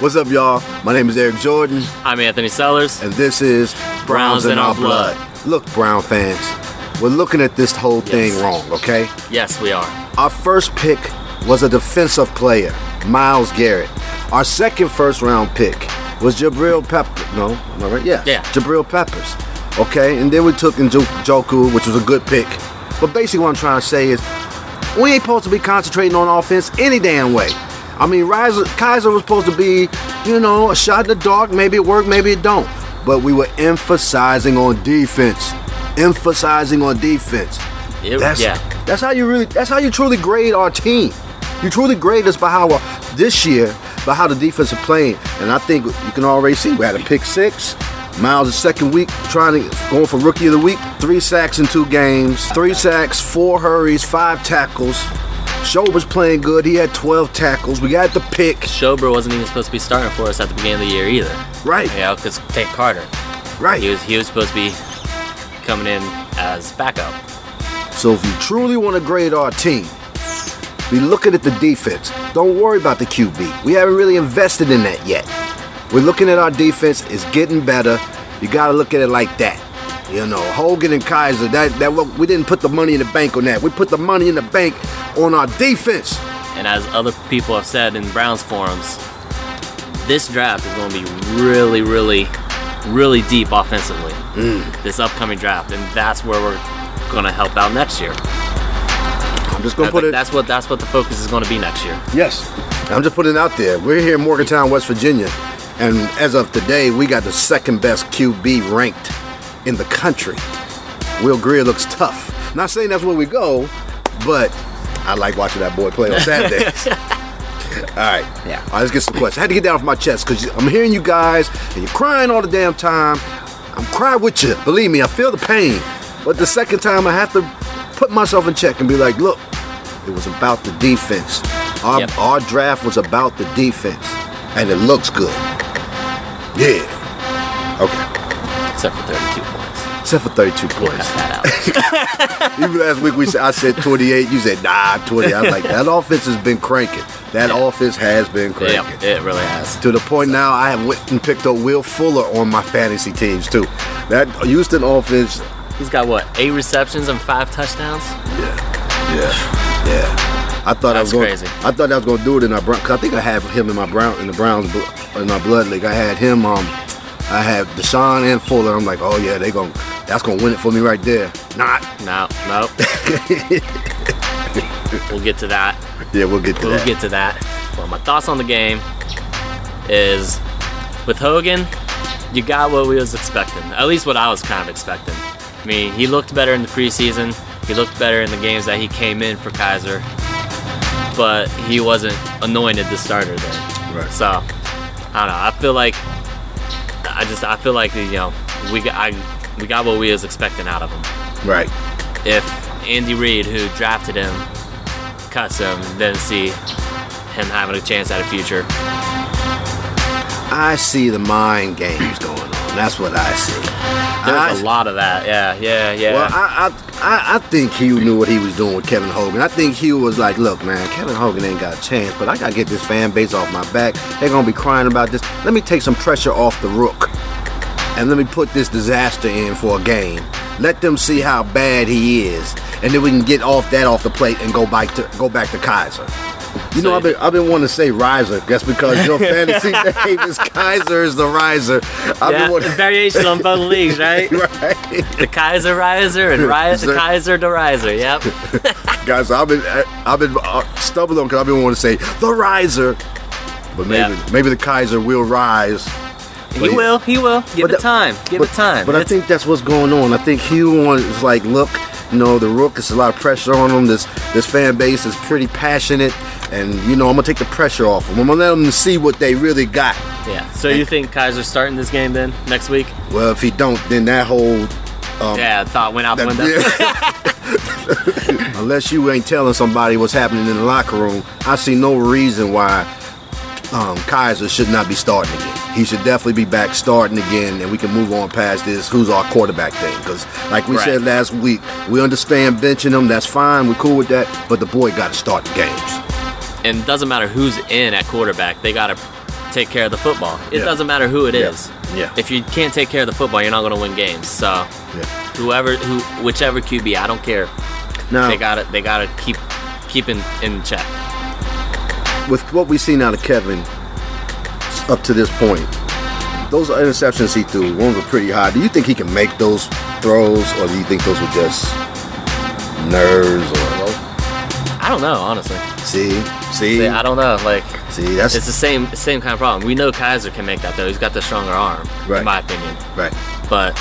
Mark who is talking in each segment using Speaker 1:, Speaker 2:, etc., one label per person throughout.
Speaker 1: What's up, y'all? My name is Eric Jordan,
Speaker 2: I'm Anthony Sellers.
Speaker 1: and this is
Speaker 2: Browns in Our Blood.
Speaker 1: Look, Brown fans, we're looking at this whole thing wrong, okay?
Speaker 2: Yes, we are.
Speaker 1: Our first pick was a defensive player, Myles Garrett. Our second first round pick was Jabrill Pepper. No, am I right? Yeah.
Speaker 2: Yeah.
Speaker 1: Jabrill Peppers. Okay, and then we took Njoku, which was a good pick. But basically, what I'm trying to say is, we ain't supposed to be concentrating on offense any damn way. I mean, Riser, Kizer was supposed to be, you know, a shot in the dark. Maybe it worked, maybe it don't. But we were emphasizing on defense, emphasizing on defense.
Speaker 2: It-
Speaker 1: That's
Speaker 2: yeah.
Speaker 1: that's how you really that's how you truly grade our team. You truly grade us by how uh, this year by how the defense is playing, and I think you can already see we had a pick six. Myles' second week trying to going for rookie of the week, three sacks in two games, three sacks, four hurries, five tackles. Schobert's playing good. He had 12 tackles. We got the pick.
Speaker 2: Schober wasn't even supposed to be starting for us at the beginning of the year either.
Speaker 1: Right,
Speaker 2: You know, because Tank Carder,
Speaker 1: right.
Speaker 2: he was he was supposed to be coming in as backup.
Speaker 1: So if you truly want to grade our team, be looking at the defense. Don't worry about the QB. We haven't really invested in that yet. We're looking at our defense. It's getting better. You got to look at it like that. You know, Hogan and Kizer. That that we didn't put the money in the bank on that. We put the money in the bank on our defense.
Speaker 2: And as other people have said in Browns forums, this draft is going to be really, really, really deep offensively.
Speaker 1: Mm.
Speaker 2: This upcoming draft, and that's where we're going to help out next year.
Speaker 1: I'm just gonna
Speaker 2: That-
Speaker 1: put it.
Speaker 2: that's what that's what the focus is going to be next year.
Speaker 1: Yes. I'm just putting it out there. We're here in Morgantown, West Virginia. And as of today, we got the second best QB ranked in the country. Will Grier looks tough. Not saying that's where we go, but I like watching that boy play on Saturdays. all right.
Speaker 2: Yeah.
Speaker 1: All right, let's get some questions. I had to get that off my chest because I'm hearing you guys and you're crying all the damn time. I'm crying with you. Believe me, I feel the pain. But the second time, I have to put myself in check and be like, look, it was about the defense. Our,
Speaker 2: Yep.
Speaker 1: our draft was about the defense, and it looks good. Yeah. Okay.
Speaker 2: Except for 32 points.
Speaker 1: Except for 32 points. Even last week we said I said 28. You said nah 20. I was like that offense has been cranking. That offense has been cranking.
Speaker 2: yeah, it really has.
Speaker 1: To the point now, I have went and picked up Will Fuller on my fantasy teams too. That Houston offense,
Speaker 2: He's got what eight receptions and five touchdowns.
Speaker 1: yeah, yeah, yeah. I thought I was going.
Speaker 2: crazy.
Speaker 1: I thought I was going to do it in our Brown. Cause I think I had him in my Brown in the Browns in my blood league. I had him. Um, I had Deshaun and Fuller. I'm like, oh yeah, they going to that's gonna win it for me right there. Not.
Speaker 2: No, no. we'll get to that.
Speaker 1: Yeah, we'll get to that.
Speaker 2: We'll get to that. Well, my thoughts on the game is with Hogan, you got what we was expecting. At least what I was kind of expecting. I mean, he looked better in the preseason. He looked better in the games that he came in for Kizer, but he wasn't anointed the starter then.
Speaker 1: Right.
Speaker 2: So I don't know. I feel like I just I feel like you know we got I, we got what we was expecting out of him.
Speaker 1: right.
Speaker 2: If Andy Reid, who drafted him, cuts him, then see him having a chance at a future.
Speaker 1: I see the mind games going on. That's what I see.
Speaker 2: There's
Speaker 1: I-
Speaker 2: a lot of that. Yeah, yeah, yeah.
Speaker 1: Well, I, I, I, think Hugh knew what he was doing with Kevin Hogan. I think Hugh was like, look, man, Kevin Hogan ain't got a chance, but I got to get this fan base off my back. They're going to be crying about this. Let me take some pressure off the rook and let me put this disaster in for a game. Let them see how bad he is, and then we can get off that off the plate and go back to go back to Kizer. You know, I've been I've been wanting to say riser. That's because your fantasy name is Kizer is the riser. I've
Speaker 2: yeah,
Speaker 1: been wanting,
Speaker 2: variation on both leagues, right?
Speaker 1: right.
Speaker 2: The Kizer Riser and Rise, the Kizer the Riser. Yep.
Speaker 1: guys. I've been I've been uh, stumbling because I've been wanting to say the riser, but maybe
Speaker 2: Yeah.
Speaker 1: maybe the Kizer will rise.
Speaker 2: He will. He will. Give
Speaker 1: But
Speaker 2: it
Speaker 1: the-
Speaker 2: time. Give
Speaker 1: but,
Speaker 2: it time.
Speaker 1: But I think that's what's going on. I think he wants like, look, you know, the Rook is a lot of pressure on him. This this fan base is pretty passionate, and you know, I'm gonna take the pressure off them. I'm gonna let them see what they really got.
Speaker 2: yeah. So you think Kizer's starting this game then next week?
Speaker 1: Well, if he don't, then that whole um,
Speaker 2: yeah, thought went out the window.
Speaker 1: Unless you ain't telling somebody what's happening in the locker room, I see no reason why um, Kizer should not be starting again. He should definitely be back starting again, and we can move on past this who's our quarterback thing. Because, like we
Speaker 2: Right.
Speaker 1: said last week, we understand benching him. That's fine. We're cool with that. But the boy got to start the games.
Speaker 2: and it doesn't matter who's in at quarterback. They got to take care of the football. It
Speaker 1: Yeah.
Speaker 2: doesn't matter who it
Speaker 1: Yeah.
Speaker 2: is.
Speaker 1: Yeah.
Speaker 2: If you can't take care of the football, you're not going to win games. So
Speaker 1: Yeah.
Speaker 2: whoever, who, whichever QB, I don't care.
Speaker 1: Now,
Speaker 2: They got to They got to keep keep in, in check.
Speaker 1: with what we've seen out of Kevin up to this point, those interceptions he threw, ones were pretty high. Do you think he can make those throws, or do you think those were just nerves? Or
Speaker 2: I don't know, honestly.
Speaker 1: see, see,
Speaker 2: See, I don't know. Like
Speaker 1: see, that's
Speaker 2: it's the same same kind of problem. We know Kizer can make that though. He's got the stronger arm,
Speaker 1: Right.
Speaker 2: in my opinion.
Speaker 1: right.
Speaker 2: But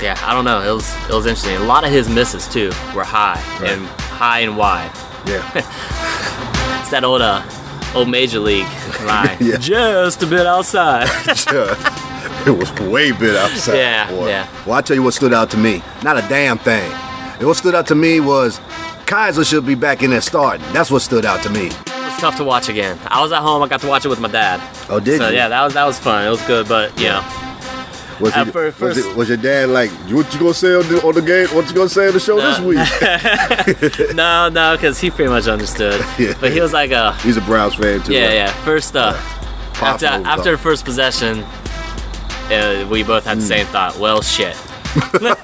Speaker 2: yeah, I don't know. It was it was interesting. A lot of his misses too were high
Speaker 1: Right.
Speaker 2: and high and wide.
Speaker 1: Yeah,
Speaker 2: It's that old uh, old major league line.
Speaker 1: Yeah.
Speaker 2: Just a bit outside.
Speaker 1: it was way bit outside.
Speaker 2: Yeah,
Speaker 1: boy.
Speaker 2: yeah.
Speaker 1: Well, I tell you what stood out to me. Not a damn thing. And what stood out to me was Kizer should be back in there starting. That's what stood out to me.
Speaker 2: it's tough to watch again. I was at home. I got to watch it with my dad.
Speaker 1: Oh, did
Speaker 2: so
Speaker 1: you?
Speaker 2: yeah, that was that was fun. It was good, but you know,
Speaker 1: Was,
Speaker 2: for-
Speaker 1: was,
Speaker 2: first-
Speaker 1: it- was your dad like, what you gonna say on the, on the game? What you gonna say on the show this week?
Speaker 2: no, no, because he pretty much understood.
Speaker 1: Yeah.
Speaker 2: But he was like, a.
Speaker 1: He's a Browns fan too.
Speaker 2: yeah,
Speaker 1: right?
Speaker 2: yeah. First, uh,
Speaker 1: Pop
Speaker 2: after after first possession, uh, we both had the
Speaker 1: Hmm.
Speaker 2: same thought. Well, shit.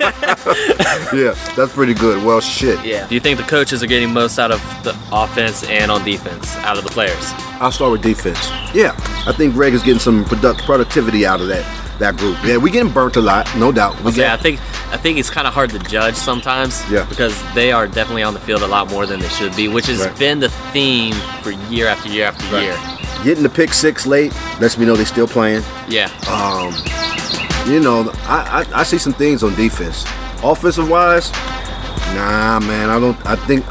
Speaker 1: Yeah, that's pretty good. Well, shit.
Speaker 2: Yeah. Do you think the coaches are getting most out of the offense and on defense out of the players?
Speaker 1: I'll start with defense. Yeah, I think Greg is getting some product, productivity out of that that group. Yeah, we getting burnt a lot, no doubt. We
Speaker 2: Yeah, I think I think it's kind of hard to judge sometimes.
Speaker 1: Yeah.
Speaker 2: Because they are definitely on the field a lot more than they should be, which has
Speaker 1: Right.
Speaker 2: been the theme for year after year after
Speaker 1: Right.
Speaker 2: year.
Speaker 1: getting the pick six late lets me know they still playing.
Speaker 2: Yeah.
Speaker 1: Um, you know, I, I I see some things on defense. Offensive wise, nah, man. I don't. I think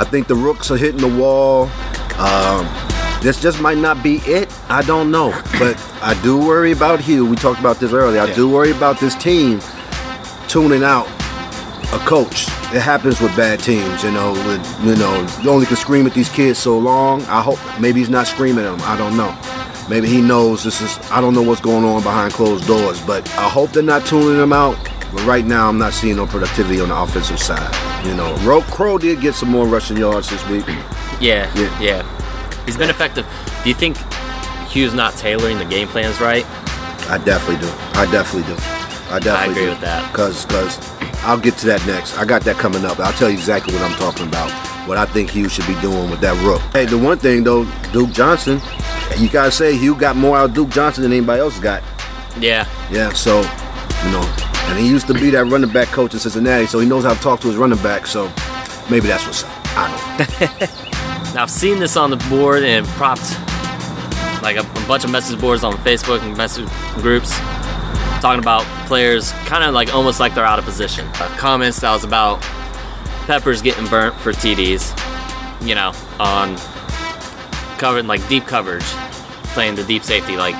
Speaker 1: I think the rooks are hitting the wall. Um, this just might not be it. I don't know, but I do worry about Hugh. We talked about this earlier. I
Speaker 2: Yeah.
Speaker 1: do worry about this team tuning out a coach. It happens with bad teams, you know. With, you know, you only can scream at these kids so long. I hope maybe he's not screaming at them. I don't know. Maybe he knows this is. I don't know what's going on behind closed doors, but I hope they're not tuning them out. But right now, I'm not seeing no productivity on the offensive side. You know, Ro- Crow did get some more rushing yards this week.
Speaker 2: Yeah.
Speaker 1: Yeah.
Speaker 2: Yeah. He's been effective. Do you think Hugh's not tailoring the game plans right?
Speaker 1: I definitely do. I definitely do. I definitely
Speaker 2: agree
Speaker 1: do.
Speaker 2: with that.
Speaker 1: Cause, cause I'll get to that next. I got that coming up. I'll tell you exactly what I'm talking about. What I think Hugh should be doing with that rook. Hey, the one thing though, Duke Johnson, you gotta say Hugh got more out of Duke Johnson than anybody else got.
Speaker 2: Yeah.
Speaker 1: Yeah, so you know, and he used to be that running back coach in Cincinnati, so he knows how to talk to his running back. So maybe that's what's up. I don't.
Speaker 2: Now I've seen this on the board and propped like a, a bunch of message boards on Facebook and message groups talking about players kind of like almost like they're out of position. Uh, comments that was about Peppers getting burnt for TDs, you know, on covering like deep coverage, playing the deep safety like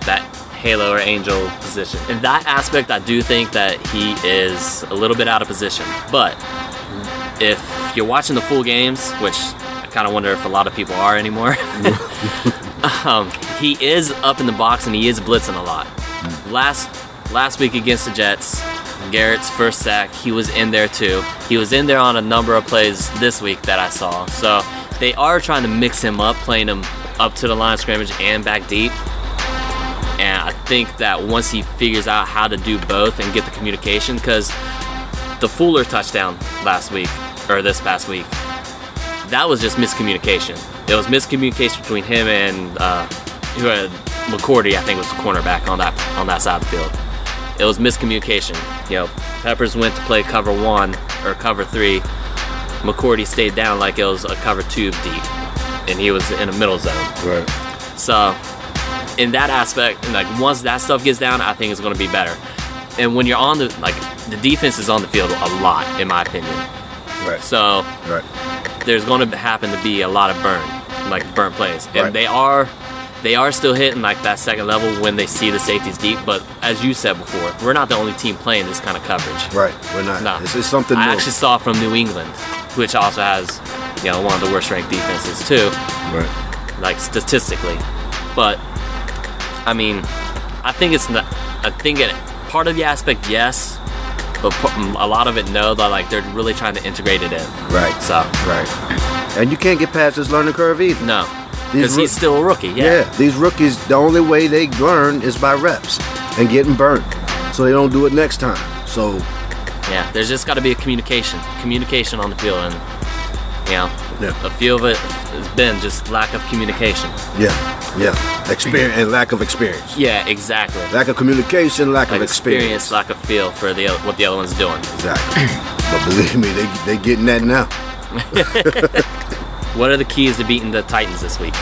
Speaker 2: that halo or angel position. In that aspect, I do think that he is a little bit out of position, but if you're watching the full games, which kind of wonder if a lot of people are anymore, um, he is up in the box and he is blitzing a lot. Last last week against the Jets, Garrett's first sack, he was in there too. He was in there on a number of plays this week that I saw. So they are trying to mix him up, playing him up to the line of scrimmage and back deep. And I think that once he figures out how to do both and get the communication, because the Fuller touchdown last week or this past week, that was just miscommunication. It was miscommunication between him and uh, who had McCourty, I think was the cornerback on that on that side of the field. It was miscommunication. You know, Peppers went to play cover one or cover three. McCourty stayed down like it was a cover two deep, and he was in a middle zone.
Speaker 1: Right.
Speaker 2: So, in that aspect, and like once that stuff gets down, I think it's going to be better. And when you're on the like, the defense is on the field a lot, in my opinion.
Speaker 1: Right.
Speaker 2: So
Speaker 1: Right.
Speaker 2: There's going to happen to be a lot of burn, like burn plays, and
Speaker 1: Right.
Speaker 2: they are they are still hitting like that second level when they see the safeties deep. But as you said before, we're not the only team playing this kind of coverage.
Speaker 1: Right. We're not.
Speaker 2: No,
Speaker 1: It's, it's something
Speaker 2: I
Speaker 1: new.
Speaker 2: actually saw from New England, which also has you know one of the worst ranked defenses too
Speaker 1: right.
Speaker 2: like statistically. But I mean, I think it's not. I think it part of the aspect yes, but a lot of it no. That like they're really trying to integrate it in.
Speaker 1: Right.
Speaker 2: So
Speaker 1: Right. And you can't get past this learning curve either.
Speaker 2: no, because he's still a rookie.
Speaker 1: yeah.
Speaker 2: Yeah.
Speaker 1: These rookies, the only way they learn is by reps and getting burnt, so they don't do it next time. So
Speaker 2: Yeah, there's just got to be a communication, communication on the field, and you know,
Speaker 1: Yeah.
Speaker 2: a few of it has been just lack of communication.
Speaker 1: yeah, yeah, experience and lack of experience,
Speaker 2: Yeah, exactly.
Speaker 1: lack of communication, lack
Speaker 2: Like
Speaker 1: of experience.
Speaker 2: lack of feel for the what the other one's doing.
Speaker 1: Exactly. but believe me, they they getting that now.
Speaker 2: What are the keys to beating the Titans this week?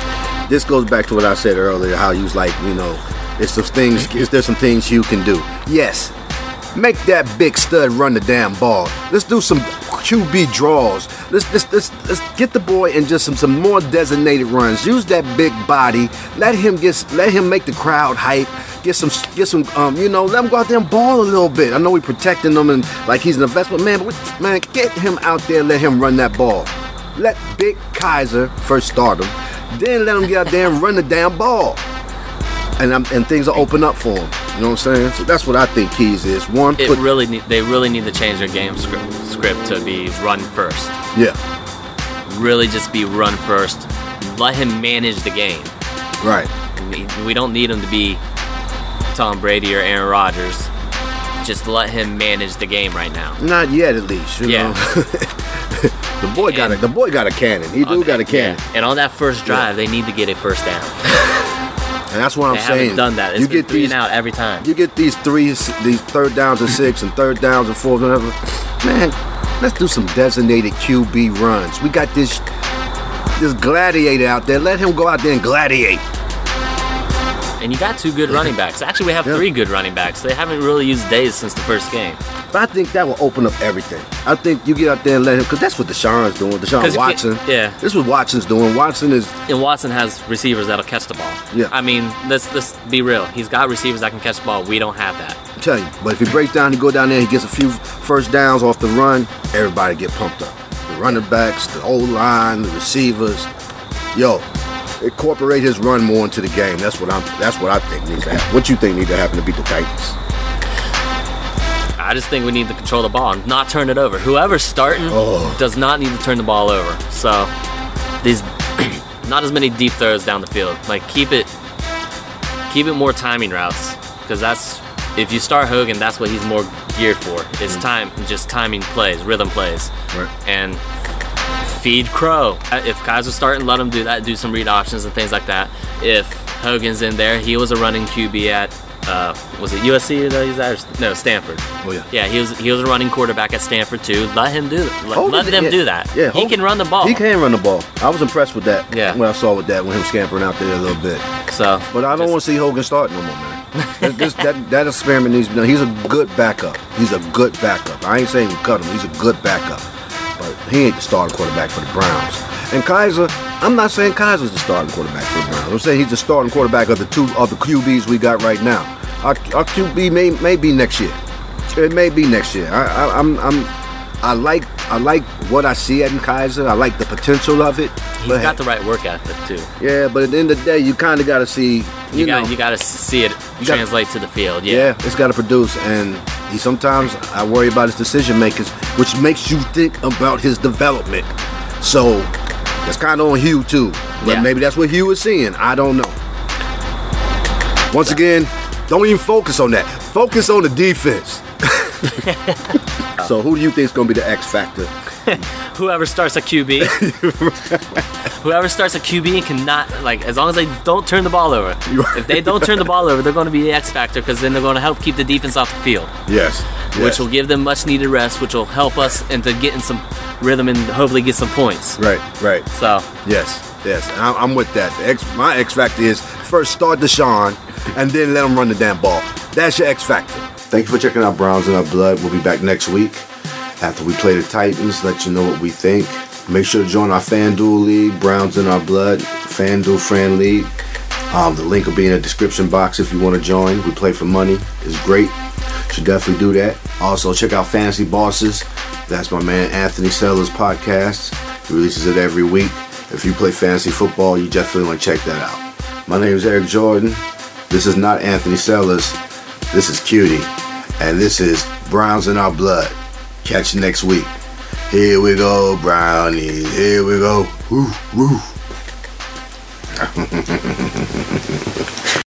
Speaker 1: this goes back to what I said earlier, how you was like, you know, it's some things, is there some things you can do? Yes. Make that big stud run the damn ball. Let's do some QB draws. Let's let's let's, let's get the boy in just some some more designated runs. Use that big body. Let him get let him make the crowd hype. Get some get some um you know let him go out there and ball a little bit. I know we protecting him and like he's an investment man, but we, man get him out there. Let him run that ball. Let Big Kizer first start him, then let him get out there and run the damn ball. And I'm, and things will open up for him. You know what I'm saying? So that's what I think keys is. One,
Speaker 2: It
Speaker 1: put
Speaker 2: really need, they really need to change their game script, script to be run first.
Speaker 1: yeah,
Speaker 2: Really just be run first. Let him manage the game.
Speaker 1: right.
Speaker 2: We, we don't need him to be Tom Brady or Aaron Rodgers. Just let him manage the game right now.
Speaker 1: Not yet, at least. You
Speaker 2: Yeah.
Speaker 1: the boy got a the boy got a cannon. He do
Speaker 2: On-
Speaker 1: got a cannon,
Speaker 2: yeah. And on that first drive, they need to get a first down.
Speaker 1: and that's what I'm
Speaker 2: they
Speaker 1: saying.
Speaker 2: haven't done that. It's
Speaker 1: you get these
Speaker 2: and out every time.
Speaker 1: you get these three these third downs and six and third downs and fourth whatever. Man, let's do some designated QB runs. We got this this gladiator out there. Let him go out there and gladiate.
Speaker 2: And you got two good running backs. Actually, we have
Speaker 1: Yeah.
Speaker 2: three good running backs. They haven't really used days since the first game.
Speaker 1: But I think that will open up everything. I think you get out there and let him, because that's what Deshaun's doing. Deshaun Watson.
Speaker 2: yeah.
Speaker 1: This is what Watson's doing. Watson is,
Speaker 2: And Watson has receivers that'll catch the ball.
Speaker 1: Yeah.
Speaker 2: I mean, let's let's be real. He's got receivers that can catch the ball. We don't have that.
Speaker 1: Telling you. But if he breaks down, he go down there, he gets a few first downs off the run, everybody get pumped up. The running backs, the old line, the receivers. Yo, incorporate his run more into the game. That's what I'm. That's what I think needs to happen. What you think needs to happen to beat the Titans?
Speaker 2: I just think we need to control the ball and not turn it over. Whoever's starting
Speaker 1: Oh.
Speaker 2: does not need to turn the ball over. So these not as many deep throws down the field. Like keep it keep it more timing routes because that's if you start Hogan, that's what he's more geared for. Is time just timing plays, rhythm plays,
Speaker 1: Right.
Speaker 2: and feed Crow. If Kizer's starting, let him do that. Do some read options and things like that. If Hogan's in there, he was a running QB at uh, was it USC that he's at? No, Stanford.
Speaker 1: Oh, yeah.
Speaker 2: Yeah, he was he was a running quarterback at Stanford too. Let him do it. Let,
Speaker 1: Hogan
Speaker 2: let them
Speaker 1: yeah.
Speaker 2: do that.
Speaker 1: Yeah,
Speaker 2: he can run the ball.
Speaker 1: He can run the ball. I was impressed with that.
Speaker 2: Yeah.
Speaker 1: When I saw with that, when him scampering out there a little bit.
Speaker 2: So,
Speaker 1: But I don't want to see Hogan start no more, man. that, this, that, that experiment needs to be done. He's a good backup. He's a good backup. I ain't saying we cut him. He's a good backup. But he ain't the starting quarterback for the Browns. And Kizer, I'm not saying Kizer's the starting quarterback for the Browns. I'm saying he's the starting quarterback of the two of the QBs we got right now. Our, our QB may, may be next year. It may be next year. I, I, I'm, I'm, I like, I like what I see at Kizer. I like the potential of it.
Speaker 2: he's
Speaker 1: But
Speaker 2: got the right work ethic too.
Speaker 1: yeah, but at the end of the day, you kind of got to see, you,
Speaker 2: You, got you got to see it translate to the field. Yeah.
Speaker 1: yeah, it's got to produce. And he sometimes I worry about his decision makers, which makes you think about his development. So that's kind of on Hugh too. But
Speaker 2: Yeah.
Speaker 1: maybe that's what Hugh is seeing. I don't know. Once again, don't even focus on that. Focus on the defense. so who do you think is going to be the X factor?
Speaker 2: Whoever starts a QB, whoever starts a QB and cannot like as long as they don't turn the ball over. If they don't turn the ball over, they're going to be the X factor because then they're going to help keep the defense off the field,
Speaker 1: Yes.
Speaker 2: which will give them much needed rest, which will help us into getting some rhythm and hopefully get some points.
Speaker 1: right, right.
Speaker 2: So
Speaker 1: Yes, yes, I'm, I'm with that. X, my X factor is first start DeShone, and then let him run the damn ball. That's your X factor. Thank you for checking out Browns in Our Blood. We'll be back next week after we play the Titans. Let you know what we think. Make sure to join our FanDuel League, Browns in Our Blood, FanDuel Friend League. Um, the link will be in the description box if you want to join. We play for money. It's great. Should definitely do that. Also, check out Fantasy Bosses. That's my man Anthony Sellers podcast. He releases it every week. If you play fantasy football, you definitely want to check that out. My name is Eric Jordan. This is not Anthony Sellers. This is Cutie. And this is Browns in Our Blood. Catch you next week. Here we go, Brownies. Here we go. Woo, woo.